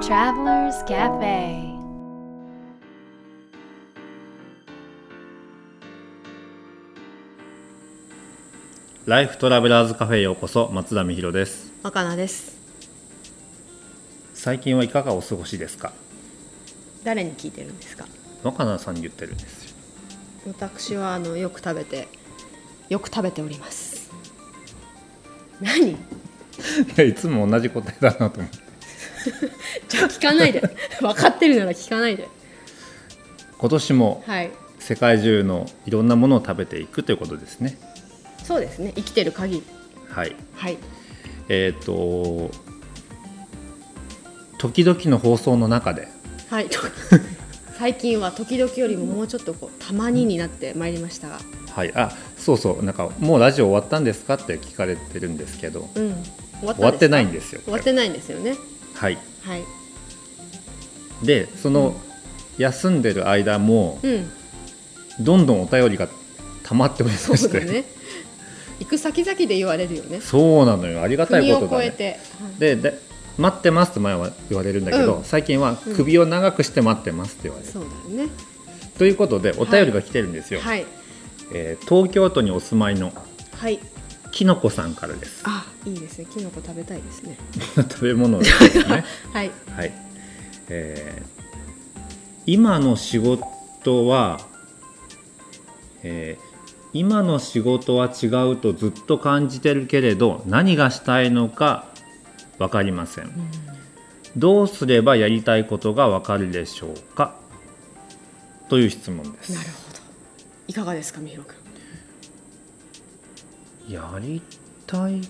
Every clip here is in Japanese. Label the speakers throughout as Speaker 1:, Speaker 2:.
Speaker 1: Travelers Cafe.
Speaker 2: ライフトラベラーズカフェへようこそ松田美弘です。
Speaker 3: 若菜です。
Speaker 2: 最近はいかがお過ごしですか？
Speaker 3: 誰に聞いてるんですか？
Speaker 2: 若菜さんに言ってるんですよ。
Speaker 3: 私はあのよく食べてよく食べております。何？
Speaker 2: いやいつも同じ答えだなと思って
Speaker 3: じゃあ聞かないで。分かってるなら聞かないで。
Speaker 2: 今年も
Speaker 3: はい。
Speaker 2: 世界中のいろんなものを食べていくということですね。
Speaker 3: そうですね。生きてる限り。
Speaker 2: はい。
Speaker 3: はい。
Speaker 2: えっ、と時々の放送の中で。
Speaker 3: はい。と 最近は時々よりももうちょっとこうたまにになってまいりましたが。
Speaker 2: はい。あそうそう。なんかもうラジオ終わったんですかって聞かれてるんですけど。
Speaker 3: うん。終わ
Speaker 2: 終わってないんですよ。
Speaker 3: 終わってないんですよね
Speaker 2: はい。
Speaker 3: はい。
Speaker 2: でその、休んでる間も
Speaker 3: うん。
Speaker 2: どんどんお便りが溜まっておりまして。
Speaker 3: だね。行く先々で言われるよね。
Speaker 2: そうなのよ。ありがたい
Speaker 3: 国
Speaker 2: ことだね。
Speaker 3: を越えて、はい
Speaker 2: でで待ってますって前は言われるんだけど、
Speaker 3: うん。
Speaker 2: 最近は首を長くして待ってますって言われる、
Speaker 3: そうだよね。
Speaker 2: ということでお便りが来てるんですよ、
Speaker 3: はい。
Speaker 2: えー東京都にお住まいの
Speaker 3: はい
Speaker 2: きのこさんからです。
Speaker 3: あいいですね。キノコ食べたいですね。
Speaker 2: 食べ物ですね。
Speaker 3: はい。
Speaker 2: はい、えー今の仕事は、えー今の仕事は違うとずっと感じてるけれど何がしたいのか分かりません、どうすればやりたいことが分かるでしょうか？という質問です。
Speaker 3: なるほど。いかがですかみひろくん
Speaker 2: やりたい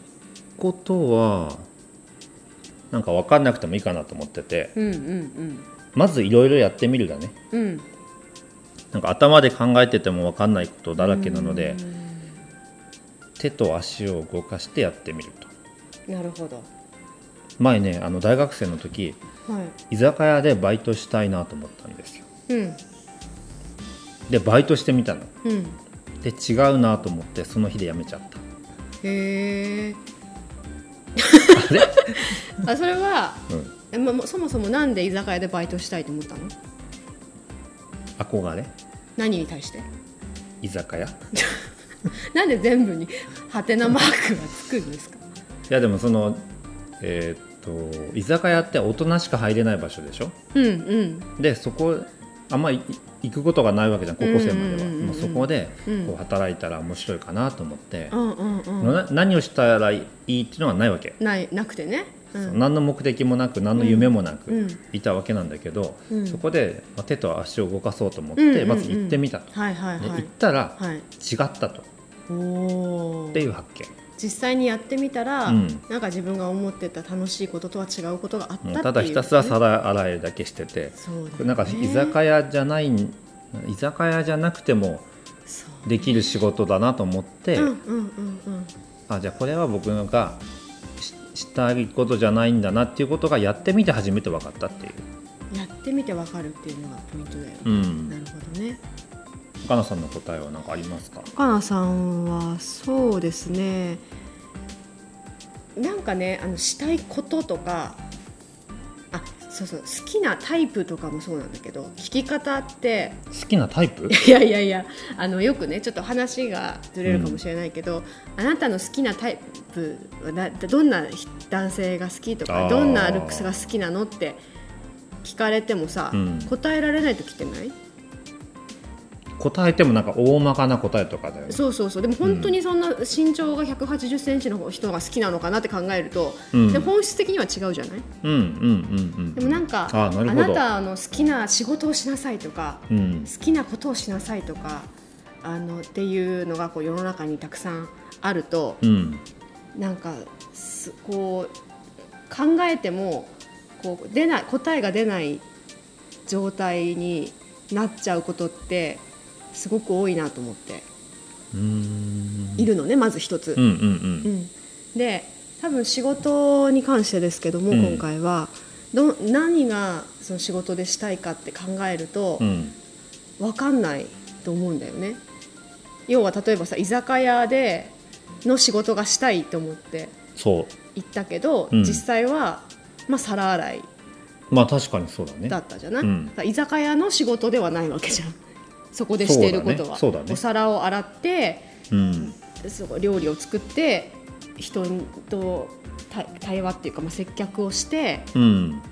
Speaker 2: ことはなんか分かんなくてもいいかなと思ってて。
Speaker 3: うんうん
Speaker 2: まずいろいろやってみるだね。
Speaker 3: うん。うん
Speaker 2: なんか頭で考えてても分かんないことだらけなので手と足を動かしてやってみると。
Speaker 3: なるほど。
Speaker 2: 前ねあの大学生の時
Speaker 3: はい。
Speaker 2: 居酒屋でバイトしたいなと思ったんですよ。
Speaker 3: うん。
Speaker 2: でバイトしてみたの。
Speaker 3: うん。
Speaker 2: で違うなと思ってその日で辞めちゃった
Speaker 3: へえあそれは、
Speaker 2: うん。
Speaker 3: えまもうそもそもなんで居酒屋でバイトしたいと思ったの？
Speaker 2: 憧れ？
Speaker 3: 何に対して？
Speaker 2: 居酒屋？い
Speaker 3: なんで全部に？ハテナマークがつくんですか？
Speaker 2: やでもそのえーっと居酒屋って大人しか入れない場所でしょ？
Speaker 3: うんうん。
Speaker 2: でそこあんまり行くことがないわけじゃん高校生までは
Speaker 3: うん。うんうんうん
Speaker 2: もうそこで
Speaker 3: うん
Speaker 2: こう働いたら面白いかなと思って。何をしたらいいっていうのはないわけ、
Speaker 3: ないなくてね。うん。
Speaker 2: 何の目的もなく何の夢もなく
Speaker 3: うん。
Speaker 2: いたわけなんだけど、
Speaker 3: うん。
Speaker 2: そこで、まあ手と足を動かそうと思って、
Speaker 3: うんうんうん。
Speaker 2: まず行ってみたと、行っ
Speaker 3: はい
Speaker 2: たら
Speaker 3: はい。
Speaker 2: 違ったと、っていう発見
Speaker 3: 実際にやってみたら、
Speaker 2: うん。
Speaker 3: なんか自分が思ってた楽しいこととは違うことがあったっていう、ね、
Speaker 2: ただひたすら皿洗いだけしてて、
Speaker 3: そね。
Speaker 2: なんか居酒屋じゃない居酒屋じゃなくてもできる仕事だなと思って、あじゃあこれは僕がししたいことじゃないんだなっていうことがやってみて初めて分かったっていう、
Speaker 3: やってみてわかるっていうのがポイントだよね、
Speaker 2: うん。
Speaker 3: なるほどね
Speaker 2: 岡野さんの答えは何かありますか？
Speaker 3: 岡野さんはそうですね。なんかねあのしたいこととかあそうそう好きなタイプとかもそうなんだけど聞き方って
Speaker 2: 好きなタイプ？
Speaker 3: いやいやいやあのよくねちょっと話がずれるかもしれないけど、あなたの好きなタイプはなどんな男性が好きとかどんなルックスが好きなのって聞かれてもさ、
Speaker 2: うん。
Speaker 3: 答えられない時ってない？
Speaker 2: 答えてもなんか大まかな答えとかだよね。
Speaker 3: そうそうそう。でも本当にそんな身長が1 8 0センチの人が好きなのかなって考えると、
Speaker 2: うん。
Speaker 3: で本質的には違うじゃない？
Speaker 2: うんうんうんうん。
Speaker 3: でもなんか
Speaker 2: あな
Speaker 3: たの好きな仕事をしなさいとか
Speaker 2: うん。
Speaker 3: 好きなことをしなさいとかあのっていうのがこう世の中にたくさんあると、
Speaker 2: うん。
Speaker 3: なんかすこう考えてもこう出ない答えが出ない状態になっちゃうことってすごく多いなと思って。いるのね、まず一つ。
Speaker 2: うんうん
Speaker 3: うん。で多分仕事に関してですけども、
Speaker 2: うん。
Speaker 3: 今回はど何がその仕事でしたいかって考えると
Speaker 2: うん。うん
Speaker 3: 分かんないと思うんだよね。要は例えばさ居酒屋での仕事がしたいと思って行ったけど、
Speaker 2: うん。
Speaker 3: 実際は、まあ、皿洗い
Speaker 2: まあ確かにそうだね。
Speaker 3: だったじゃない、
Speaker 2: うん。
Speaker 3: 居酒屋の仕事ではないわけじゃんそこでしていることは、
Speaker 2: そうだね。ね
Speaker 3: お皿を洗って
Speaker 2: うん。
Speaker 3: 料理を作って人と対対話っていうか、まあ、接客をして
Speaker 2: うん。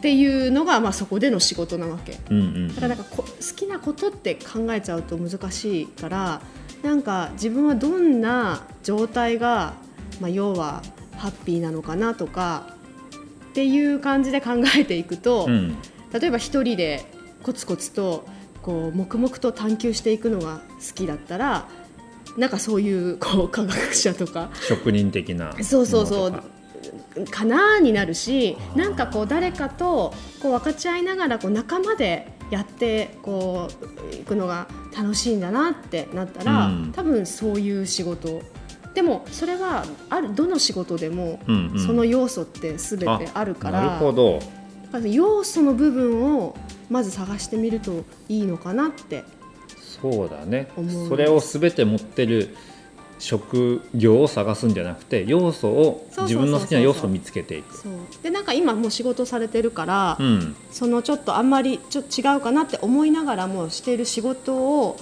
Speaker 3: っていうのが、まあ、そこでの仕事なわけ。
Speaker 2: うんうん。
Speaker 3: だからなんかこ好きなことって考えちゃうと難しいからなんか自分はどんな状態が、まあ、要はハッピーなのかなとかっていう感じで考えていくと、
Speaker 2: うん。
Speaker 3: 例えば一人でコツコツとこう黙々と探求していくのが好きだったらなんかそういう こう科学者とか
Speaker 2: 職人的な
Speaker 3: そうそうそう
Speaker 2: か。
Speaker 3: かなになるしなんかこう誰かとこう分かち合いながらこう仲間でやってこういくのが楽しいんだなってなったら、
Speaker 2: うん。
Speaker 3: 多分そういう仕事。でもそれはあるどの仕事でも
Speaker 2: うんうん。
Speaker 3: その要素って全てあるから、
Speaker 2: なるほど。
Speaker 3: 要素の部分をまず探してみるといいのかなって。
Speaker 2: そうだね。それを全て持ってる職業を探すんじゃなくて要素を自分の好きな要素を見つけていく。
Speaker 3: でなんか今もう仕事されてるから、
Speaker 2: うん。
Speaker 3: そのちょっとあんまりちょっと違うかなって思いながらもしている仕事を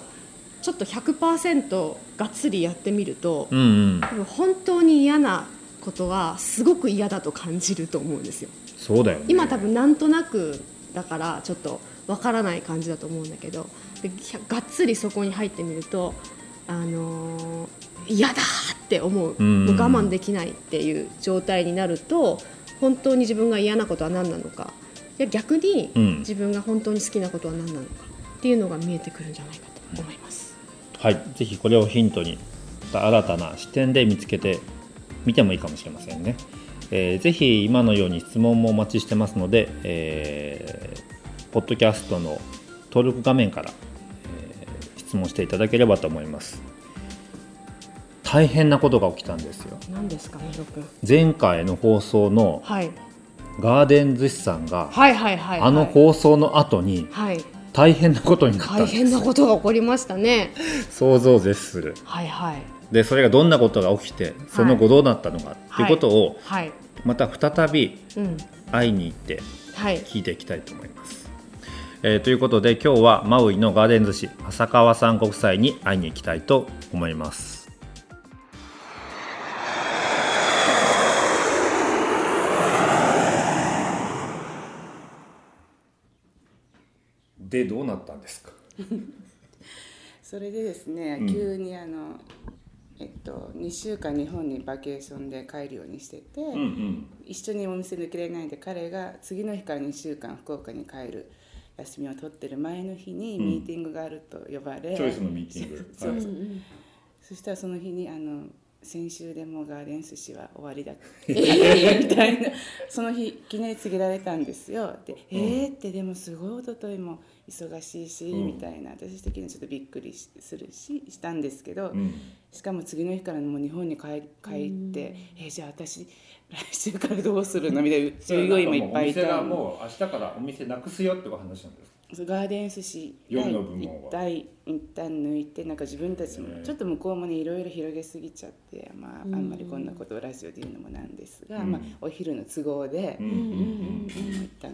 Speaker 3: ちょっと100%がっつりやってみると、
Speaker 2: うんうん。
Speaker 3: 本当に嫌なことはすごく嫌だと感じると思うんですよ。
Speaker 2: そうだよね。
Speaker 3: 今多分なんとなくだからちょっとわからない感じだと思うんだけどでがっつりそこに入ってみると、あのー嫌だって思う、
Speaker 2: うん。
Speaker 3: もう我慢できないっていう状態になると本当に自分が嫌なことは何なのか。いや逆に
Speaker 2: うん。
Speaker 3: 自分が本当に好きなことは何なのかっていうのが見えてくるんじゃないかと思います。
Speaker 2: はい。ぜひこれをヒントに新たな視点で見つけてみてもいいかもしれませんね、えーぜひ今のように質問もお待ちしてますので、えーポッドキャストの登録画面から、えー質問していただければと思います。大変なことが起きたんですよ。
Speaker 3: 何ですか、みろくん。
Speaker 2: 前回の放送の
Speaker 3: はい、
Speaker 2: ガーデン寿司さんが
Speaker 3: はい、はい、はい。
Speaker 2: あの放送の後に
Speaker 3: はい、
Speaker 2: 大変なことになったん
Speaker 3: 大
Speaker 2: です。
Speaker 3: 変なことが起こりましたね。
Speaker 2: 想像を絶する。
Speaker 3: はい、はい、
Speaker 2: でそれがどんなことが起きてその後どうなったのかっていうことを
Speaker 3: はい、
Speaker 2: また再び
Speaker 3: うん、
Speaker 2: 会いに行って
Speaker 3: はい、
Speaker 2: 聞いていきたいと思います。えーということで今日はマウイのガーデン寿司浅川三国際に会いに行きたいと思います。でどうなったんですか？
Speaker 4: それでですね、
Speaker 2: うん
Speaker 4: 急にあの、えっと、2週間日本にバケーションで帰るようにしてて、
Speaker 2: ん
Speaker 4: 一緒にお店抜けれないんで彼が次の日から2週間福岡に帰る休みを取ってる前の日に
Speaker 2: うん。
Speaker 4: ミーティングがあると呼ばれ、
Speaker 2: チョイスのミーティング。
Speaker 4: そう。
Speaker 2: はい。
Speaker 4: そしたらその日にあの先週でもうガーデン寿司は終わりだみたいな。その日いきなり告げられたんですよ。で、えーってでもすごい一昨日も忙しいし、
Speaker 2: うん。
Speaker 4: みたいな。私的にはちょっとびっくりしするししたんですけど、
Speaker 2: うん。
Speaker 4: しかも次の日からもう日本に帰帰って、えーじゃあ私来週からどうするの？みたいな。従業員もいっぱいいた
Speaker 2: お店がもう明日からお店なくすよってお話なんです。
Speaker 4: ガーデン寿司
Speaker 2: 夜の部門は。
Speaker 4: 一体一旦抜いてなんか自分たちもちょっと向こうもねいろいろ広げすぎちゃって、まあ、あんまりこんなことをラジオで言うのもなんですが、
Speaker 2: うん。
Speaker 4: まあ、お昼の都合で、
Speaker 2: うん。うん
Speaker 4: 一旦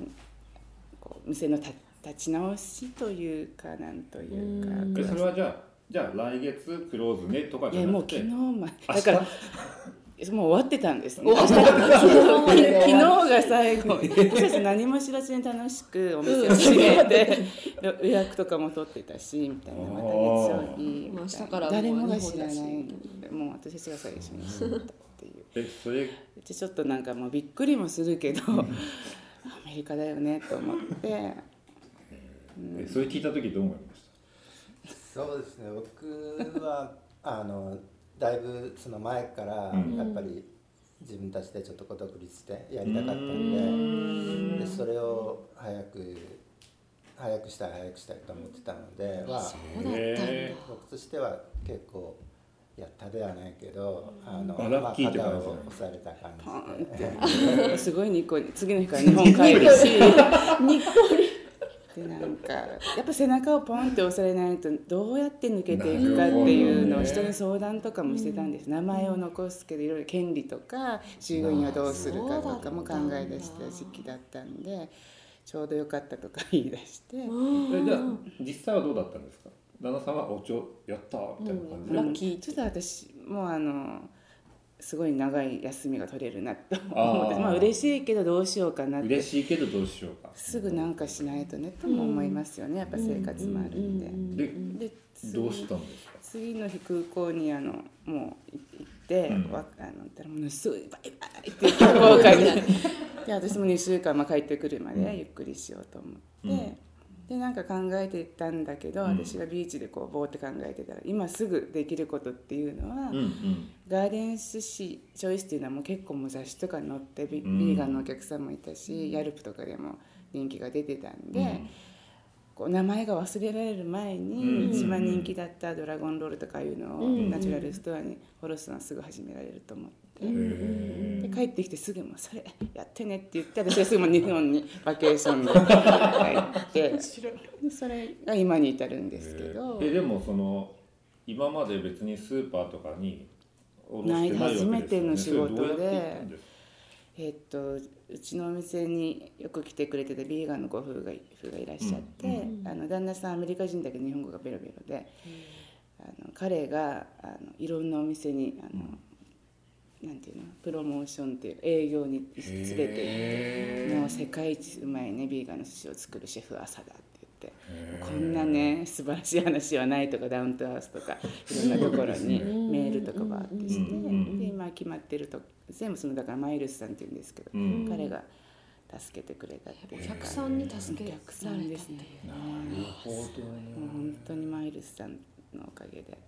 Speaker 4: こう店のた立ち直しというかなんというか、
Speaker 2: それはじゃあじゃあ来月クローズねとか
Speaker 4: いやもう
Speaker 2: じゃなくて？
Speaker 4: 昨日ま
Speaker 2: 明日？
Speaker 4: だからもう終わってたんです、ね、昨日 昨日が最後。私たち何も知らずに楽しくお店を閉めて予約とかも取ってたしみたいなまた月曜日。
Speaker 3: まあ明日から
Speaker 4: 誰もが知らない。もう私たちが最初に知ったっていう。
Speaker 2: えそれ
Speaker 4: でちょっとなんかもうびっくりもするけどアメリカだよねと思って
Speaker 2: えそれ聞いた時どう思いまし
Speaker 5: そうですね。僕はあのだいぶその前から
Speaker 2: うん。
Speaker 5: やっぱり自分たちでちょっとこう独立してやりたかったんででそれを早く早くしたい早くしたいと思ってたのでは
Speaker 3: そうだったんだ。
Speaker 2: へ
Speaker 5: 僕としては結構やったではないけどあの
Speaker 2: あラッキーって感じ。
Speaker 5: 肩を押された感じ。で
Speaker 4: すごいニコ次の日から日本帰るしでなんかやっぱ背中をポンって押されないとどうやって抜けていくかっていうのを人に相談とかもしてたんです、名前を残すけどいろいろ権利とか従業員はどうするかとかも考え出した時期だったんでちょうどよかったとか言い出して。
Speaker 2: えじゃあ実際はどうだったんですか？旦那さんはおちょやった？みたいな感じで、
Speaker 3: ラッキー。
Speaker 4: ちょっと私もうあのすごい長い休みが取れるなと思ってまあ嬉しいけどどうしようかなって。
Speaker 2: 嬉しいけどどうしようか。
Speaker 4: すぐなんかしないとねとも思いますよねやっぱ生活もあるんで。
Speaker 2: でどうしたんですか？
Speaker 4: 次の日空港にあのもう行って、
Speaker 2: うん。
Speaker 4: わあのたらものすごいバイバイって言って福岡にで私も2週間、まあ、帰ってくるまでゆっくりしようと思って、
Speaker 2: うん
Speaker 4: でなんか考えてたんだけど、
Speaker 2: うん。
Speaker 4: 私がビーチでこうぼーって考えてたら今すぐできることっていうのは、
Speaker 2: うんうん。
Speaker 4: ガーデンスシーチョイスっていうのはもう結構もう雑誌とかに載ってビ,、ーガンのお客さんもいたし、ヤルプとかでも人気が出てたんで。
Speaker 2: うん。
Speaker 4: こう名前が忘れられる前
Speaker 2: うん。
Speaker 4: に一番人気だったドラゴンロールとかいうのを
Speaker 3: うん。
Speaker 4: ナチュラルストアに下ろすのはすぐ始められると思って
Speaker 2: へ
Speaker 4: で帰ってきてすぐもうそれやってねって言って私はすぐもう日本にバケーションで 帰って。でそれが今に至るんですけど。
Speaker 2: えでもその今まで別にスーパーとかに卸
Speaker 4: ない
Speaker 2: わけですよね。
Speaker 4: 初めての仕事でえっとうちのお店によく来てくれてたビーガンのご夫婦がいらっしゃって、
Speaker 2: うん
Speaker 4: あの旦那さんアメリカ人だけど日本語がベロベロで、あの彼があのいろんなお店にあの、なんていうの？プロモーションっていう営業に連れて。行ってもう世界一うまいねビーガンの寿司を作るシェフ朝だって言って。こんなね素晴らしい話はないとかダウントハウスとかいろんなところにメールとかバーってして。
Speaker 2: うん。うん
Speaker 4: で今決まってると全部そのだからマイルスさんって言うんですけど、
Speaker 2: うん。
Speaker 4: 彼が助けてくれたって
Speaker 3: お客さんに助け
Speaker 4: お客さんですね。
Speaker 2: なるほど
Speaker 4: もう本当にマイルスさんのおかげで。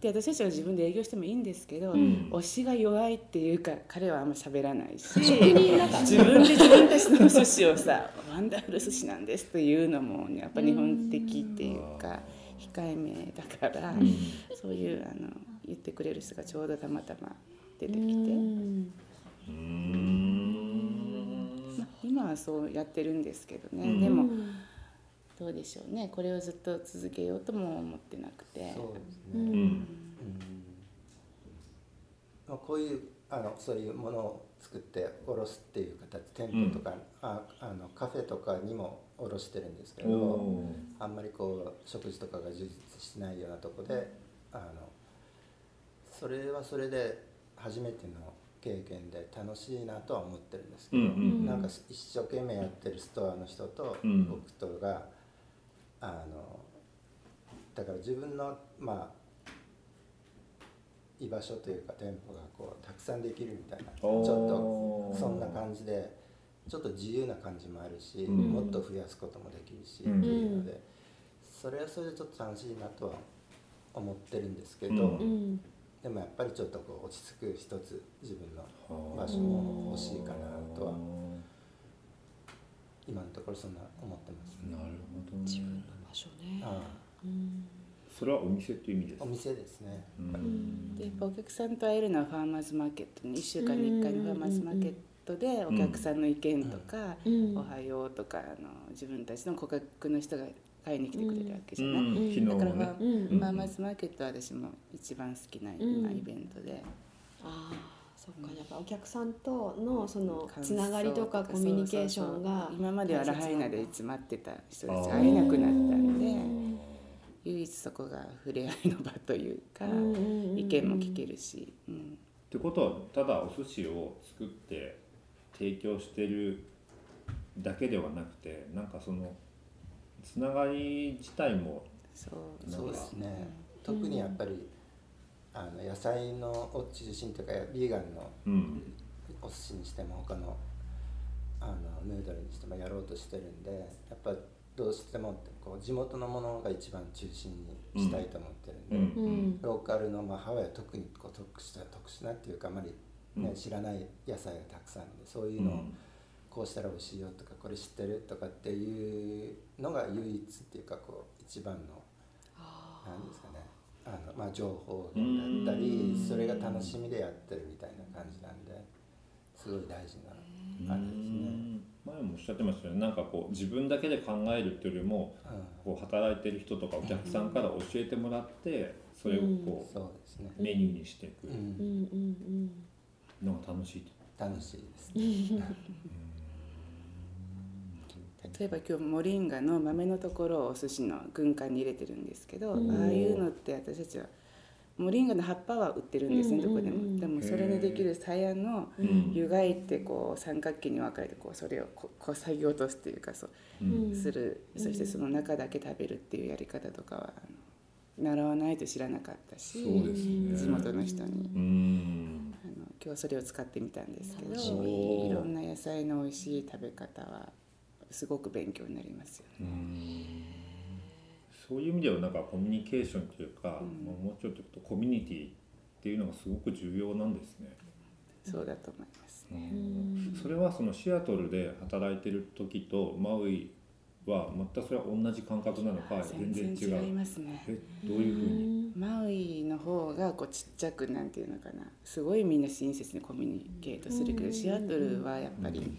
Speaker 4: で私たちは自分で営業してもいいんですけど、
Speaker 2: ん。
Speaker 4: 推しが弱いっていうか彼はあんま喋らないし 自分で自分たちの寿司をさ「ワンダフル寿司なんです」というのも、ね、やっぱ日本的っていうか控えめだから、そういうあの言ってくれる人がちょうどたまたま出てきて、
Speaker 2: うーん。
Speaker 4: まあ今はそうやってるんですけどね、でもどうでしょうね。これをずっと続けようとも思ってなくて。
Speaker 5: そうですね、
Speaker 2: うん。
Speaker 5: うん。まあ、こういうあのそういうものを作って卸すっていう形店舗とか、ああのカフェとかにも卸してるんですけど
Speaker 2: お
Speaker 5: あんまりこう食事とかが充実してないようなとこであのそれはそれで初めての経験で楽しいなとは思ってるんですけど、
Speaker 2: うんうん。
Speaker 5: なんか一生懸命やってるストアの人と
Speaker 2: うん。
Speaker 5: 僕とが、あのだから自分のまあ居場所というか店舗がこうたくさんできるみたいなちょ
Speaker 2: お
Speaker 5: っ
Speaker 2: ー
Speaker 5: とそんな感じでちょっと自由な感じもあるし、
Speaker 2: うん。
Speaker 5: もっと増やすこともできるし、
Speaker 2: うん
Speaker 5: っていうのでそれはそれでちょっと楽しいなとは思ってるんですけど、
Speaker 2: うん。
Speaker 3: うん
Speaker 5: でもやっぱりちょっとこう落ち着く一つ自分の場所も欲しいかなとは今のところそんな思ってます、
Speaker 2: なるほどね。
Speaker 3: 自分の場所ね。
Speaker 5: あ
Speaker 2: それはお店っていう意味です
Speaker 5: お店ですね、
Speaker 2: うん。
Speaker 4: でやっぱお客さんと会えるのはファーマーズマーケットに1週間に1回のファーマーズマーケットでお客さんの意見とか「
Speaker 3: うん。
Speaker 4: おはよう」とかあの自分たちの顧客の人が買いに来てくれるわけじゃない、
Speaker 2: うん。
Speaker 4: だからファー,、
Speaker 3: うん。
Speaker 4: ファーマーズマーケットは私も一番好きな、イベントで。
Speaker 3: ああそっかやっぱお客さんとのそのつながりとかコミュニケーションが
Speaker 4: 今まではラハイナでいつ待ってた人たち会えなくなったんで唯一そこが触れ合いの場というか、
Speaker 3: うんうんうん
Speaker 4: 意見も聞けるし、うん、
Speaker 2: ってことはただお寿司を作って提供してるだけではなくてなんかそのつながり自体も
Speaker 4: そう。
Speaker 5: そうですね。特にやっぱりあの野菜のを中心というかビーガンの
Speaker 2: うん。
Speaker 5: お寿司にしても他のあのヌードルにしてもやろうとしてるんでやっぱどうしてもこう地元のものが一番中心にしたいと思ってるんで、
Speaker 2: うん。
Speaker 3: うん。
Speaker 5: ローカルの、まあ、ハワイは特にこう特殊な特殊なっていうかあまり、ね
Speaker 2: うん。
Speaker 5: 知らない野菜がたくさんでそういうのを、
Speaker 2: うん。
Speaker 5: こうしたら美味しいよとかこれ知ってるとかっていうのが唯一っていうかこう一番の何ですかねあの、まあ、情報源だったり
Speaker 2: うん。
Speaker 5: それが楽しみでやってるみたいな感じなんですごい大事なあれですね。
Speaker 2: 前もおっしゃってましたよね。なんかこう自分だけで考えるっていうよりもこう働いてる人とかお客さんから教えてもらってそれをこ
Speaker 5: そうですね。
Speaker 2: うメニューにしていく。
Speaker 5: うん
Speaker 3: うんうん。
Speaker 2: のが楽しいと。
Speaker 5: 楽しいですね
Speaker 4: 例えば今日モリンガの豆のところをお寿司の軍艦に入れてるんですけど、
Speaker 3: うん。
Speaker 4: ああいうのって私たちはモリンガの葉っぱは売ってるんですね、
Speaker 3: うん。
Speaker 4: どこでも、
Speaker 3: うん。
Speaker 4: でもそれにできる鞘の
Speaker 2: うん。
Speaker 4: 湯がいてこう三角形に分かれてこうそれをこう削ぎ落とすっていうかそう
Speaker 2: うん。
Speaker 4: する、そしてその中だけ食べるっていうやり方とかは習わないと知らなかったし
Speaker 2: ね。
Speaker 4: 地元の人に。
Speaker 2: うん。
Speaker 4: あの今日それを使ってみたんですけどいろんな野菜の美味しい食べ方はすごく勉強になりますよね。
Speaker 2: そういう意味ではなんかコミュニケーションというか、
Speaker 4: うん。
Speaker 2: まあもうちょっと言うとコミュニティっていうのがすごく重要なんですね。
Speaker 4: そうだと思います。ね。
Speaker 2: それはそのシアトルで働いてる時とマウイはまたそれは同じ感覚なのか全然違う。
Speaker 4: いますね。
Speaker 2: えどういうふうに？
Speaker 4: マウイの方がこうちっちゃくなんていうのかな。すごいみんな親切にコミュニケートするけどシアトルはやっぱり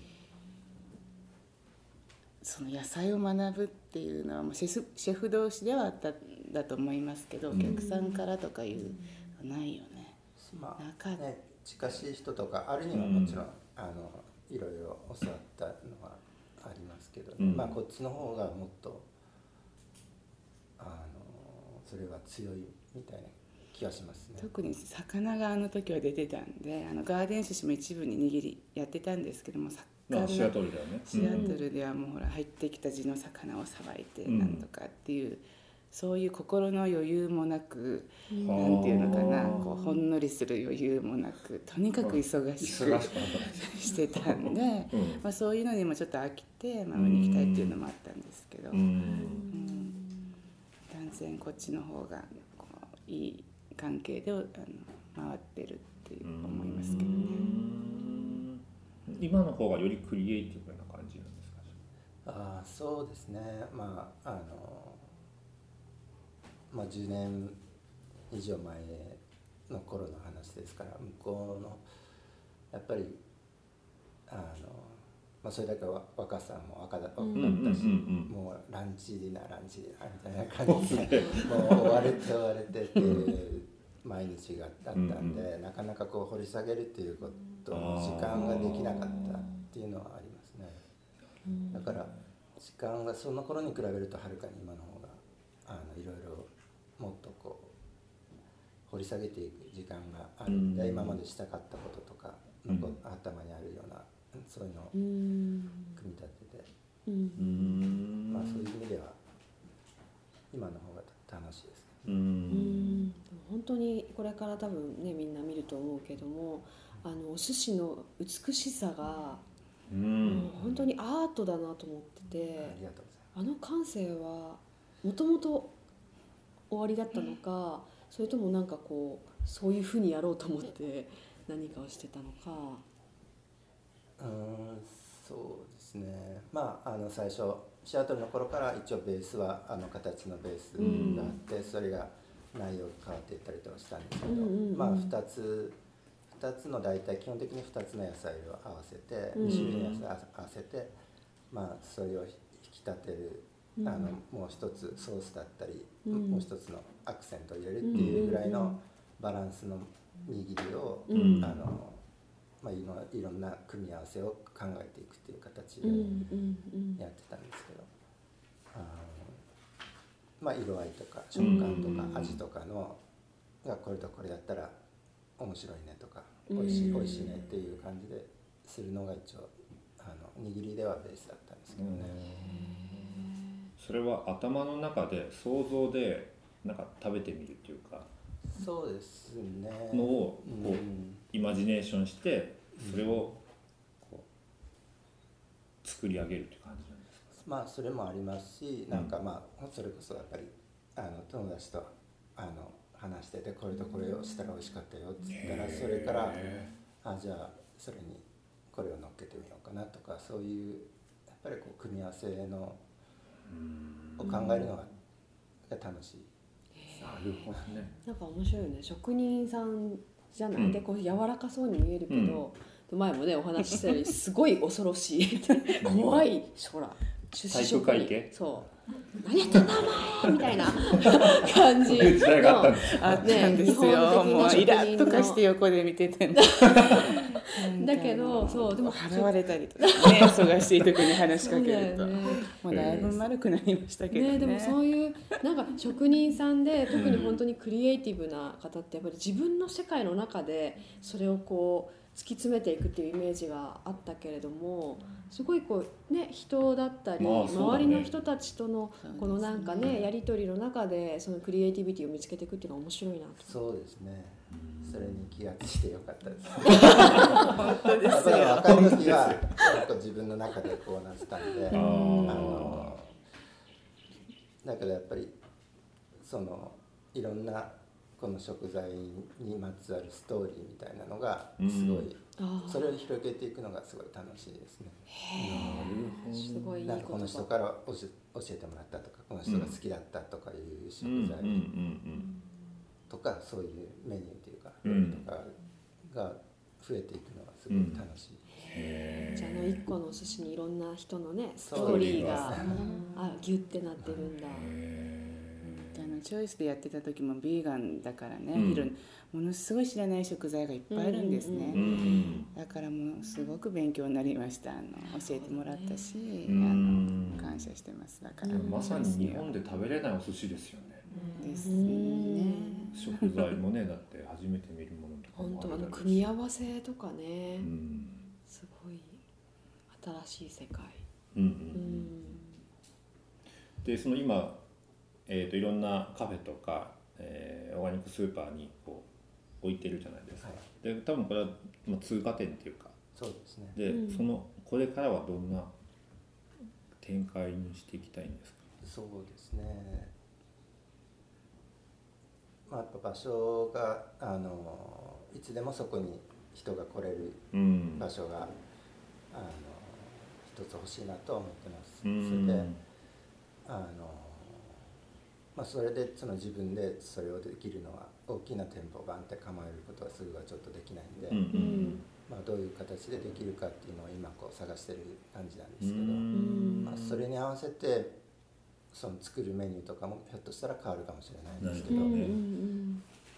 Speaker 4: その野菜を学ぶっていうのはもうシェフ同士ではあったんだと思いますけどお客さんからとかいうのはないよね。
Speaker 5: ま
Speaker 4: なか
Speaker 5: ね近しい人とかあるにはもちろん、あのいろいろ教わったのはありますけど、
Speaker 2: うん
Speaker 5: まあこっちの方がもっとあのそれは強いみたいな気がしますね。
Speaker 4: 特に魚があの時は出てたんであのガーデン寿司も一部に握りやってたんですけども魚
Speaker 2: まあシアトルだよね。
Speaker 4: シアトルではもうほら入ってきた地の魚をさばいて
Speaker 2: うん。
Speaker 4: なんとかっていう、そういう心の余裕もなく、
Speaker 2: ん。
Speaker 4: なんていうのかなこうほんのりする余裕もなくとにかく忙し
Speaker 2: 忙
Speaker 4: く
Speaker 2: しかった。
Speaker 4: してたんで、
Speaker 2: うん。
Speaker 4: まあ、そういうのにもちょっと飽きてマウに行きたいっていうのもあったんですけど、
Speaker 2: う
Speaker 4: うん。
Speaker 2: ん
Speaker 4: 断然こっちの方がこういい関係であの回ってるっていう思いますけどね。
Speaker 2: 今の方がよりクリエイティブな感じなんですか？
Speaker 5: ああそうですねまああのまあ10年以上前の頃の話ですから向こうのやっぱりあの、まあ、それだけわ若さも若だったし、もうランチディナーランチディナーみたいな感じで もう追われて追われてっていう毎日があったんで、なかなかこう掘り下げるっていうことの時間ができなかったっていうのはありますね。だから時間がその頃に比べるとはるかに今の方があのいろいろもっとこう掘り下げていく時間がある。ん。で、
Speaker 2: うん
Speaker 5: 今までしたかったこととか、
Speaker 2: うん。
Speaker 5: 残頭にあるようなそういうのを
Speaker 3: うん。
Speaker 5: 組み立てて、
Speaker 3: うん。
Speaker 2: うん。
Speaker 5: まあ、そういう意味では今の方が楽しいですね。
Speaker 2: う
Speaker 3: うん。ん本当にこれから多分ねみんな見ると思うけどもあのお寿司の美しさが、
Speaker 2: う
Speaker 3: ん。本当にアートだなと思ってて
Speaker 5: あ
Speaker 3: の感性はもともと終わりだったのかそれともなんかこうそういうふうにやろうと思って 何かをしてたのか。
Speaker 5: うーんそうですね。まああの最初シアトルの頃から一応ベースはあの形のベースがあって、それが内容が変わっていったりとかしたんですけど、
Speaker 3: うんうんうん。
Speaker 5: まあ2つ2つの大体基本的に2つの野菜を合わせて、
Speaker 3: うん。
Speaker 5: 2種類の野菜を合わせてまあそれを引き立てる、
Speaker 3: うん。
Speaker 5: あのもう一つソースだったり、
Speaker 3: うん。
Speaker 5: もう一つのアクセントを入れるっていうぐらいのバランスの握りを、
Speaker 3: うん。
Speaker 5: あのまあ、いろいろんな組み合わせを考えていくっていう形でやってたんですけど、あのまあ、色合いとか食感とか味とかのがこれとこれだったら面白いねとか美味しい
Speaker 3: うん
Speaker 5: 美味しいねっていう感じでするのが一応あの握りではベースだったんですけどね。
Speaker 2: それは頭の中で想像でなんか食べてみるっていうか
Speaker 5: そうですね。
Speaker 2: のを
Speaker 5: うん。
Speaker 2: こうイマジネーションしてそれをこう作り上げるっていう感じなんですか？
Speaker 5: まあそれもありますしなんかまあそれこそやっぱりあの友達とあの話しててこれとこれをしたら美味しかったよっつったらそれからあじゃあそれにこれを乗っけてみようかなとかそういうやっぱりこう組み合わせのを考えるのが楽しい。
Speaker 2: なるほどね。
Speaker 3: なんか面白いよね。職人さんじゃない、
Speaker 2: うん。
Speaker 3: でこう柔らかそうに見えるけど、
Speaker 6: 前もねお話ししたようにすごい恐ろしい。怖い。ほら出資職
Speaker 2: 体育会系？
Speaker 6: そう何やってんだお前みたいな感じ。
Speaker 2: 時代があったんです
Speaker 4: よ。もうイラッとかして横で見てても
Speaker 6: だけどそうでも
Speaker 4: 払われたりとかね忙しい時に話しかけると、
Speaker 6: ね。
Speaker 4: もうだいぶ丸くなりましたけどね。
Speaker 6: ね、でもそういうなんか職人さんで特に本当にクリエイティブな方ってやっぱり自分の世界の中でそれをこう突き詰めていくっていうイメージがあったけれどもすごいこうね人だったり、周りの人たちとのこのなんかねやり取りの中でそのクリエイティビティを見つけていくっていうのは面白いなと。
Speaker 5: そうですね。それに気がついてよかったです。
Speaker 4: 本当です
Speaker 5: やっぱり
Speaker 4: よ
Speaker 5: 若い時は結構自分の中でこうなってたんで。あ
Speaker 2: ー
Speaker 5: のだけどやっぱりそのいろんなこの食材にまつわるストーリーみたいなのがすごい、
Speaker 6: あ
Speaker 5: それを広げていくのがすごい楽しいですね。
Speaker 6: あすごい
Speaker 5: この人
Speaker 6: 葉
Speaker 5: から教え教えてもらったとかこの人が好きだったとかいう食材。
Speaker 2: うんうん
Speaker 5: とか、そういうメニューというか
Speaker 2: うん。
Speaker 5: 料理とかが増えていくのがすごい楽しい。
Speaker 2: へ
Speaker 6: じゃああの一個のお寿司にいろんな人のねストーリーがあギュってなってるんだ。
Speaker 4: チョイスでやってた時もビーガンだからね、
Speaker 2: うん。
Speaker 4: いろんものすごい知らない食材がいっぱいあるんですね、
Speaker 2: うん。うん
Speaker 4: だからもうすごく勉強になりました。あの教えてもらったし、
Speaker 2: うん。
Speaker 4: あの感謝してます。だから、
Speaker 2: まさに日本で食べれないお寿司ですよね。
Speaker 4: ですね。
Speaker 2: 食材もねだって初めて見るものとか
Speaker 6: 本当あの組み合わせとかね、
Speaker 2: うん。
Speaker 6: すごい新しい世界。
Speaker 2: うんう
Speaker 6: うん。ん。
Speaker 2: でその今、えー、といろんなカフェとか、えーオーガニックスーパーにこう置いてるじゃないですか、
Speaker 5: はい。
Speaker 2: で多分これはまあ通過点っていうか。
Speaker 5: そうですね。
Speaker 2: で、
Speaker 6: うん。
Speaker 2: そのこれからはどんな展開にしていきたいんですか？
Speaker 5: そうですね。まあ、やっぱ場所があのいつでもそこに人が来れる
Speaker 2: うん。
Speaker 5: 場所があの一つ欲しいなとは思ってます。
Speaker 2: うん。
Speaker 5: それであの、まあ、それでその自分でそれをできるのは大きな店舗をバンって構えることはすぐはちょっとできないんで、
Speaker 2: うんうん
Speaker 5: まあ、どういう形でできるかっていうのを今こう探してる感じなんで
Speaker 2: う
Speaker 5: すけど。
Speaker 2: ん
Speaker 5: まあ、それに合わせてその作るメニューとかもひょっとしたら変わるかもしれないんですけど、
Speaker 2: どね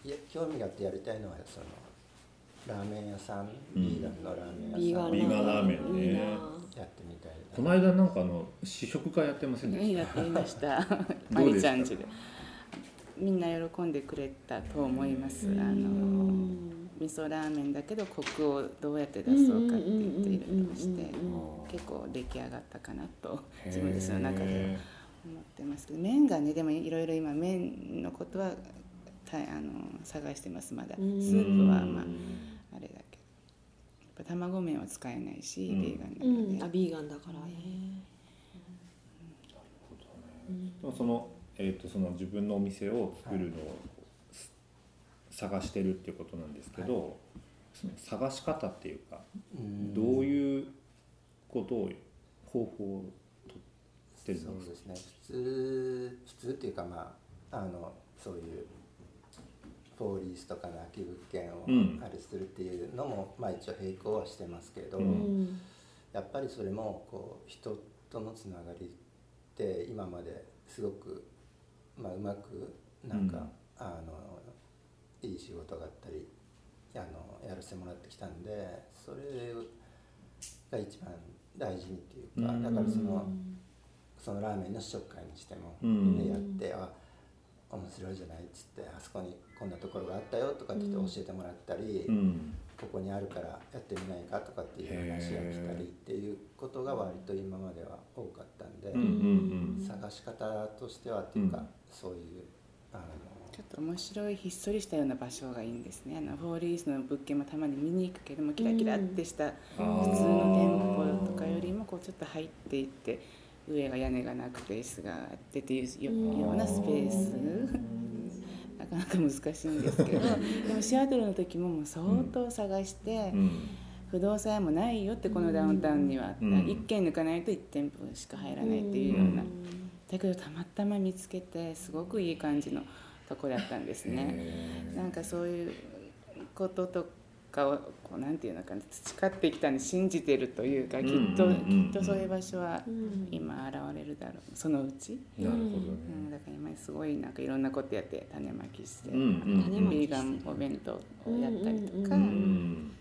Speaker 5: いや興味があってやりたいのはそのラーメン屋さん、
Speaker 2: うん。
Speaker 5: ビーガンのラーメン屋さん。
Speaker 2: ビーガンラーメンね。
Speaker 5: やってみたい
Speaker 2: この間なんかあの試食会やってませんでし
Speaker 4: やっていました。マ
Speaker 2: どうでした？
Speaker 4: リちゃん家で。みんな喜んでくれたと思います。あの味噌ラーメンだけどコクをどうやって出そうかって言っていろいろして
Speaker 2: た
Speaker 4: 結構出来上がったかなと自分でその中で思ってます。けど麺がねでもいろいろ今麺のことはたあの探してますまだ。ス
Speaker 6: うん。
Speaker 4: ープはまあぱ卵麺は使えないし
Speaker 2: うん。
Speaker 4: ビーガンだ
Speaker 6: うん、
Speaker 4: から
Speaker 6: あビーガンだからね。
Speaker 2: でもその,、えー、とその自分のお店を作るのをす探してるっていうことなんですけど、その探し方っていうか
Speaker 5: うん。
Speaker 2: どういうことを方法をとってるん
Speaker 5: そう
Speaker 2: ですか
Speaker 5: ですね。普通普通っていうかまああのそういうフォーリースとかの空き物件を
Speaker 2: うん。
Speaker 5: あれするっていうのも、まあ一応並行はしてますけど、
Speaker 2: うん。
Speaker 6: うん
Speaker 5: やっぱりそれもこう人とのつながりって今まですごく、まあ、うまくなんか、
Speaker 2: うん。
Speaker 5: あのいい仕事があったりあのやらせてもらってきたんでそれが一番大事にっていうか、
Speaker 2: うん。
Speaker 5: だからそのそのラーメンの試食会にしても、
Speaker 2: うん。
Speaker 5: でやってあ面白いじゃないっつってあそこにこんなところがあったよとかって言って教えてもらったり。
Speaker 2: うん。
Speaker 5: ここにあるからやってみないかとかっていう話が来たりっていうことが割と今までは多かったんで、
Speaker 2: うんうん
Speaker 5: 探し方としてはっていうか、
Speaker 2: うん。
Speaker 5: そういうあの
Speaker 4: ちょっと面白いひっそりしたような場所がいいんですね。あのフォーリースの物件もたまに見に行くけどもキラキラってした普通の店舗とかよりもこうちょっと入っていって上が屋根がなくて椅子があってっていうよようなスペース。なかなか難しいんですけど。でもシアトルの時ももう相当探して
Speaker 2: うん。
Speaker 4: 不動産屋もないよってこのダウンタウンには
Speaker 2: うん。
Speaker 4: 1軒抜かないと1店舗しか入らないっていうような。だけどたまたま見つけてすごくいい感じのとこだったんですね。なんかそういうこととかをこうなんていうのかな培ってきたに信じてるというかきっと、きっとそういう場所は
Speaker 6: うん
Speaker 4: 今現れるだろうそのうち、
Speaker 2: なるほどね。
Speaker 4: うん、だから今すごいなんかいろんなことやって種まきして、
Speaker 2: うんうん
Speaker 6: 種まき
Speaker 4: ビーガンお弁当をやったりとか、
Speaker 6: うん
Speaker 2: うん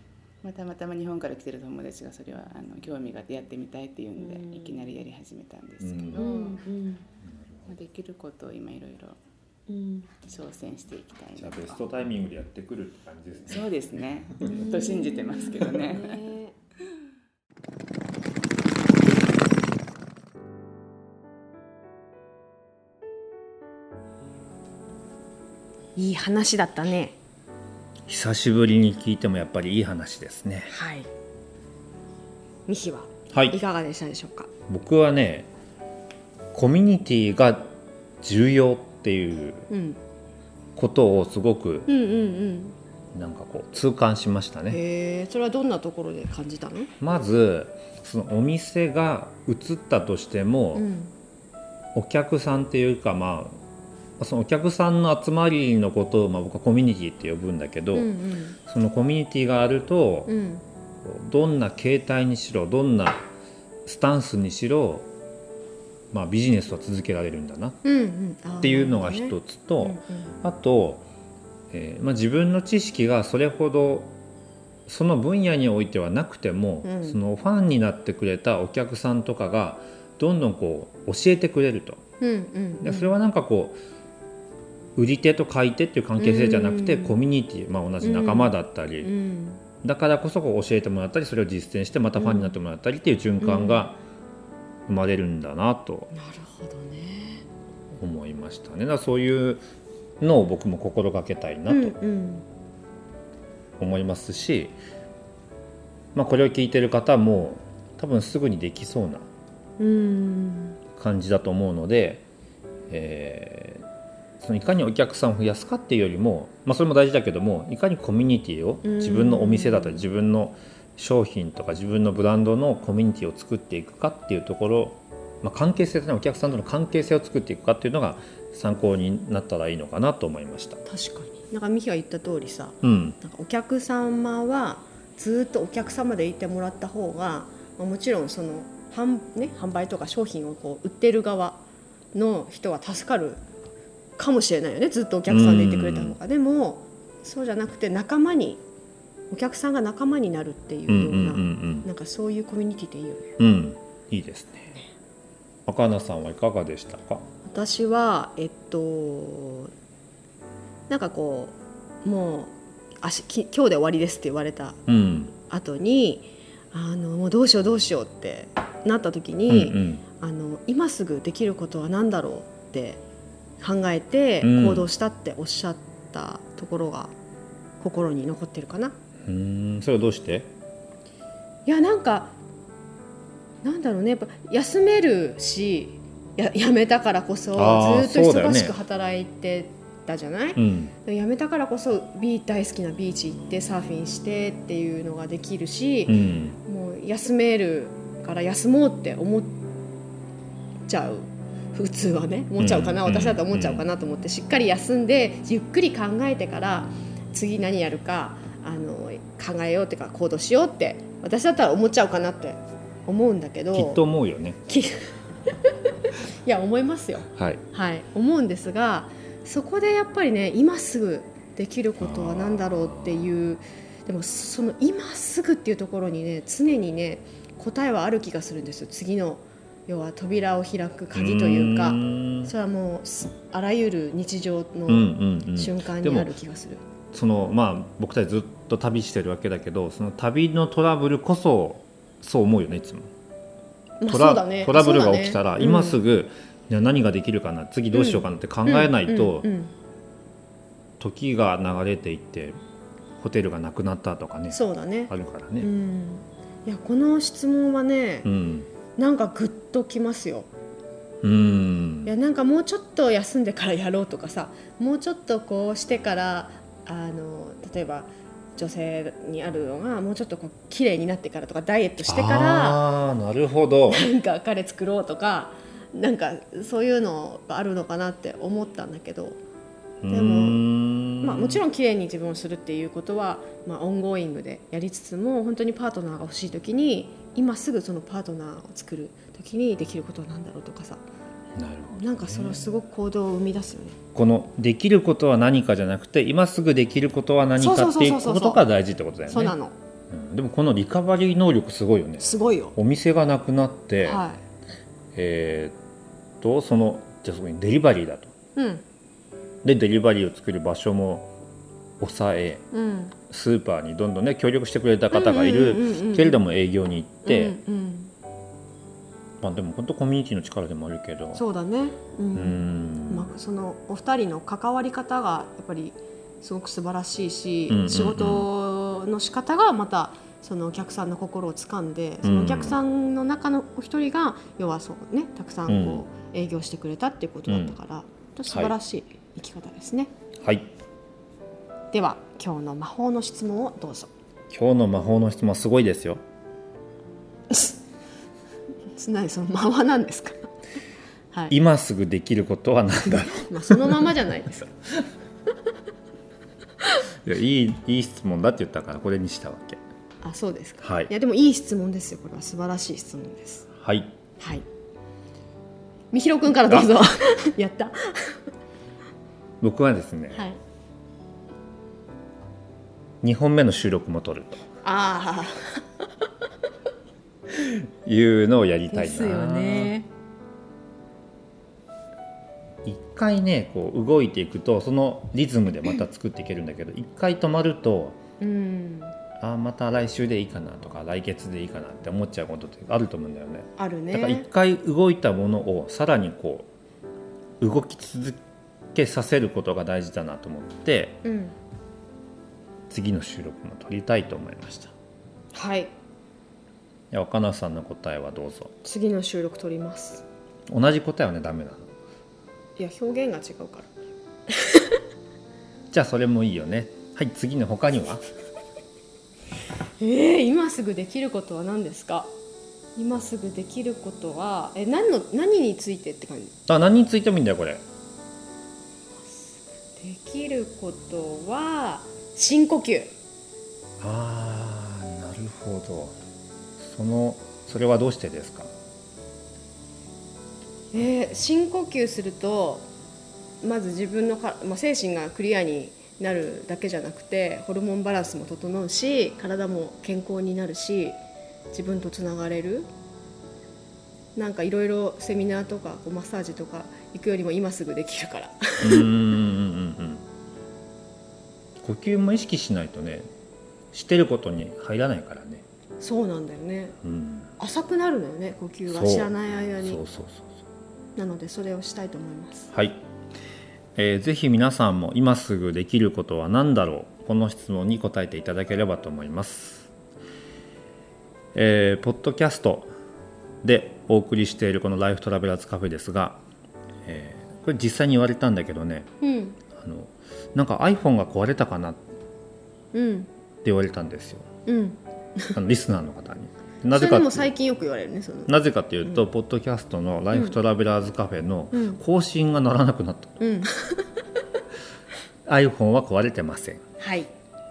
Speaker 4: まあ、たまたま日本から来てる友達がそれはあの興味があってやってみたいっていうんで、
Speaker 6: うん。
Speaker 4: いきなりやり始めたんですけど、
Speaker 6: うん。
Speaker 4: ま
Speaker 6: うん。
Speaker 4: あ、できることを今いろいろ
Speaker 6: うん。
Speaker 4: 挑戦していきたい
Speaker 2: じゃ
Speaker 4: な
Speaker 2: あベストタイミングでやってくるって感じですね。
Speaker 4: そうですね。と信じてますけどね。
Speaker 6: ね。
Speaker 3: いい話だったね。
Speaker 2: 久しぶりに聞いてもやっぱりいい話ですね。
Speaker 3: はい。ミヒは？
Speaker 2: はい。
Speaker 3: いかがでしたでしょうか？
Speaker 2: 僕はねコミュニティが重要っていう
Speaker 3: うん。
Speaker 2: ことをすごく
Speaker 3: うんうんうん。
Speaker 2: なんかこう痛感しましたね。
Speaker 3: へえそれはどんなところで感じたの？
Speaker 2: まずそのお店が移ったとしても、
Speaker 3: うん。
Speaker 2: お客さんっていうかまあそのお客さんの集まりのことを、まあ、僕はコミュニティって呼ぶんだけど、
Speaker 3: うんうん。
Speaker 2: そのコミュニティがあると、
Speaker 3: うん。
Speaker 2: どんな形態にしろどんなスタンスにしろ、まあ、ビジネスは続けられるんだな。っていうのが一つと、あと、えーまあ、自分の知識がそれほどその分野においてはなくても、
Speaker 3: うん。
Speaker 2: そのファンになってくれたお客さんとかがどんどんこう教えてくれると。でそれはなんかこう売り手と買い手っていう関係性じゃなくて、
Speaker 3: うん。
Speaker 2: コミュニティ、まあ、同じ仲間だったり、
Speaker 3: うん
Speaker 2: だからこそこう教えてもらったりそれを実践してまたファンになってもらったりっていう循環が生まれるんだなと思いましたね。だからそういうのを僕も心がけたいな
Speaker 3: うん
Speaker 2: と
Speaker 3: うん
Speaker 2: 思いますし、まあ、これを聞いてる方も多分すぐにできそうな
Speaker 3: うん
Speaker 2: 感じだと思うので、えーそのいかにお客さんを増やすかっていうよりも、まあ、それも大事だけどもいかにコミュニティを
Speaker 3: うん
Speaker 2: 自分のお店だったり自分の商品とか自分のブランドのコミュニティを作っていくかっていうところ、まあ、関係性ですねお客さんとの関係性を作っていくかっていうのが参考になったらいいのかなと思いました。
Speaker 3: 確かに。なんかミヒが言った通りさ
Speaker 2: うん。
Speaker 3: なんかお客様はずっとお客様でいてもらった方が、まあもちろんその販,、ね、販売とか商品をこう売ってる側の人は助かるかもしれないよねずっとお客さんでいてくれた方が、でもそうじゃなくて仲間にお客さんが仲間になるっていうような、
Speaker 2: うんうんうん
Speaker 3: なんかそういうコミュニティっていいよね
Speaker 2: うんうんいいですね。赤菜さんはいかがでしたか？
Speaker 3: 私はえっとなんかこうもうあしき今日で終わりですって言われた
Speaker 2: うん
Speaker 3: 後にあのもうどうしようどうしようってなった時
Speaker 2: うん
Speaker 3: に、あの今すぐできることは何だろうって考えて
Speaker 2: うん
Speaker 3: 行動したっておっしゃったところが心に残ってるかな。
Speaker 2: うん。うん。それはどうして？
Speaker 3: いやなんかなんだろうね。やっぱ休めるしや辞めたからこそずっと忙しく働いてたじゃない、
Speaker 2: うん
Speaker 3: 辞めたからこそビー大好きなビーチ行ってサーフィンしてっていうのができるし
Speaker 2: う、ん。
Speaker 3: もう休めるから休もうって思っちゃう。普通はね思っちゃうかな、
Speaker 2: うん。
Speaker 3: 私だと思っちゃうかなと思ってしっかり休んでゆっくり考えてから次何やるかあの考えようっていうか行動しようって私だったら思っちゃうかなって思うんだけど
Speaker 2: きっと思うよね。
Speaker 3: き いや思いますよ
Speaker 2: はい。
Speaker 3: はい思うんですがそこでやっぱりね今すぐできることは何だろうっていうでもその今すぐっていうところにね常にね答えはある気がするんですよ次の要は扉を開く鍵というかそれはもうすあらゆる日常
Speaker 2: うんう
Speaker 3: の
Speaker 2: んうん。
Speaker 3: 瞬間にある気がする。
Speaker 2: そのまあ僕たちずっと旅してるわけだけどその旅のトラブルこそそう思うよねいつも。
Speaker 3: まあ
Speaker 2: トラ
Speaker 3: ね。
Speaker 2: トラブルが起きたら、
Speaker 3: ね。
Speaker 2: 今すぐ、いや何ができるかな次どうしようかなって考えないと、
Speaker 3: うんうんうん。
Speaker 2: 時が流れていってホテルがなくなったとかね
Speaker 3: そうだね。
Speaker 2: あるからね。
Speaker 3: うん。いやこの質問はね、
Speaker 2: うん。
Speaker 3: なんかグッときますよ。
Speaker 2: うん。
Speaker 3: いやなんかもうちょっと休んでからやろうとかさもうちょっとこうしてからあの例えば女性にあるのがもうちょっとこう綺麗になってからとかダイエットしてから
Speaker 2: ああなるほど。
Speaker 3: なんか彼作ろうとかなんかそういうのがあるのかなって思ったんだけど。
Speaker 2: で
Speaker 3: もままあ、もちろん綺麗に自分をするっていうことは、まあ、 ongoing でやりつつも本当にパートナーが欲しい時に今すぐそのパートナーを作る時にできることは何だろうとかさ
Speaker 2: なるほど
Speaker 3: なんかそれはすごく行動を生み出すよね。
Speaker 2: このできることは何かじゃなくて今すぐできることは何かっていうことが大事ってことだよね。
Speaker 3: そうなの。
Speaker 2: うん。でもこのリカバリー能力すごいよね。
Speaker 3: すごいよ。
Speaker 2: お店がなくなって、
Speaker 3: は
Speaker 2: えーっとそのじゃあそこにデリバリーだと。
Speaker 3: い。うん。
Speaker 2: でデリバリーを作る場所も抑え
Speaker 3: うん。
Speaker 2: スーパーにどんどんね協力してくれた方がいるけれども営業に行って、
Speaker 3: うんうん
Speaker 2: まあでも本当コミュニティの力でもあるけど。
Speaker 3: そうだね。う。
Speaker 2: うん。ん
Speaker 3: まあ、そのお二人の関わり方がやっぱりすごく素晴らしいし、
Speaker 2: うんうんうん。
Speaker 3: 仕事の仕方がまたそのお客さんの心を掴んでそのお客さんの中のお一人が要はそうねたくさんこう営業してくれたっていうことだったから、素晴らしい生き方ですね、
Speaker 2: はい。
Speaker 3: では今日の魔法の質問をどうぞ。
Speaker 2: 今日の魔法の質問はすごいですよ
Speaker 3: 何その間は何ですか？はい、
Speaker 2: 今すぐできることは何だろ
Speaker 3: まあ、そのままじゃないですか。
Speaker 2: う いやいいいい質問だって言ったからこれにしたわけ。
Speaker 3: あそうですか、
Speaker 2: はい。
Speaker 3: やでもいい質問ですよこれは。素晴らしい質問です。
Speaker 2: はい。
Speaker 3: はい。みひろくんからどうぞ。やった。は
Speaker 2: 僕はですね、
Speaker 3: い。
Speaker 2: 2本目の収録も撮る
Speaker 3: あ
Speaker 2: と いうのをやり
Speaker 3: あ。
Speaker 2: たいな
Speaker 3: ですよね。
Speaker 2: 一回ねこう動いていくとそのリズムでまた作っていけるんだけど一回止まると
Speaker 3: うん。
Speaker 2: あーまた来週でいいかなとか来月でいいかなって思っちゃうことってあると思うんだよね
Speaker 3: あるね。
Speaker 2: だから一回動いたものをさらにこう動き続けさせることが大事だなと思って
Speaker 3: うん。
Speaker 2: 次の収録も撮りたいと思いましたい
Speaker 3: はい。
Speaker 2: や若菜さんの答えはどうぞ
Speaker 3: 次の収録撮ります。
Speaker 2: 同じ答えはねダメなの
Speaker 3: いや表現が違うから。
Speaker 2: じゃあそれもいいよねはい次の他には？
Speaker 3: えー、今すぐできることは何ですか？今すぐできることはえ何の何についてって感じ？
Speaker 2: あ何についてもいいんだよこれ
Speaker 3: できることは深呼吸。
Speaker 2: ああなるほどそのそれはどうしてですか？
Speaker 3: えー深呼吸するとまず自分のか、まあ、精神がクリアになるだけじゃなくてホルモンバランスも整うし体も健康になるし自分とつながれる。なんかいろいろセミナーとかこうマッサージとか行くよりも今すぐできるから。
Speaker 2: うーんうんうんうん。呼吸も意識しないとねしてることに入らないからね
Speaker 3: そうなんだよね。
Speaker 2: うん。
Speaker 3: 浅くなるのよね呼吸が。知らない間に。
Speaker 2: そうそうそうそう。
Speaker 3: なのでそれをしたいと思います。
Speaker 2: はい、えーぜひ皆さんも今すぐできることは何だろう？この質問に答えていただければと思います、えーポッドキャストでお送りしているこのライフトラベラーズカフェですが、えーこれ実際に言われたんだけどね。
Speaker 3: うん。
Speaker 2: あのなんか iPhone が壊れたかなって
Speaker 3: うん。
Speaker 2: 言われたんですよ。
Speaker 3: うん
Speaker 2: あのリスナーの方に。なぜか
Speaker 3: 最近よく言われるね
Speaker 2: なぜかというと、ポッドキャストのライフトラベラーズカフェの
Speaker 3: うん。
Speaker 2: 更新がならなくなった、
Speaker 3: うん。
Speaker 2: iPhone は壊れてません。
Speaker 3: はい。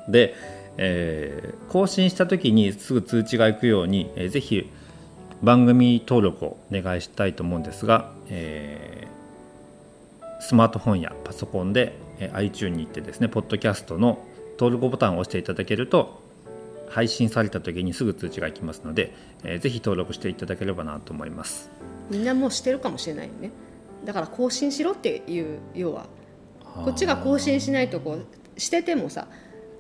Speaker 2: で、えー更新した時にすぐ通知がいくように、えーぜひ番組登録をお願いしたいと思うんですが、えースマートフォンやパソコンで、えー iTunes に行ってですねポッドキャストの登録ボタンを押していただけると配信された時にすぐ通知がいきますので、えーぜひ登録していただければなと思います。
Speaker 3: みんなもうしてるかもしれないよね。だから更新しろっていう要は。こっちが更新しないとこうしててもさ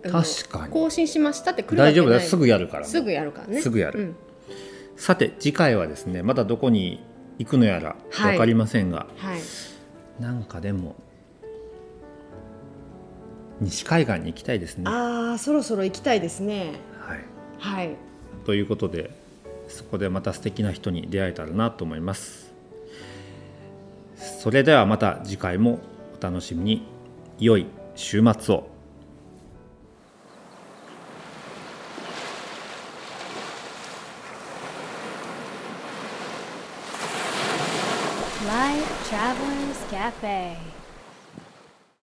Speaker 2: 確かに。
Speaker 3: 更新しましたって来る
Speaker 2: 大丈夫だよ。すぐやるからね
Speaker 3: すぐやるからね。
Speaker 2: すぐやる。
Speaker 3: うん。
Speaker 2: さて次回はですねまだどこに行くのやら
Speaker 3: はい。
Speaker 2: 分かりませんが、
Speaker 3: はい。
Speaker 2: なんかでも西海岸に行きたいですね。は
Speaker 3: ああそろそろ行きたいですね。
Speaker 2: い、
Speaker 3: はい
Speaker 2: ということでそこでまた素敵な人に出会えたらなと思います。それではまた次回もお楽しみに良い週末を。
Speaker 1: Life Travelers Cafe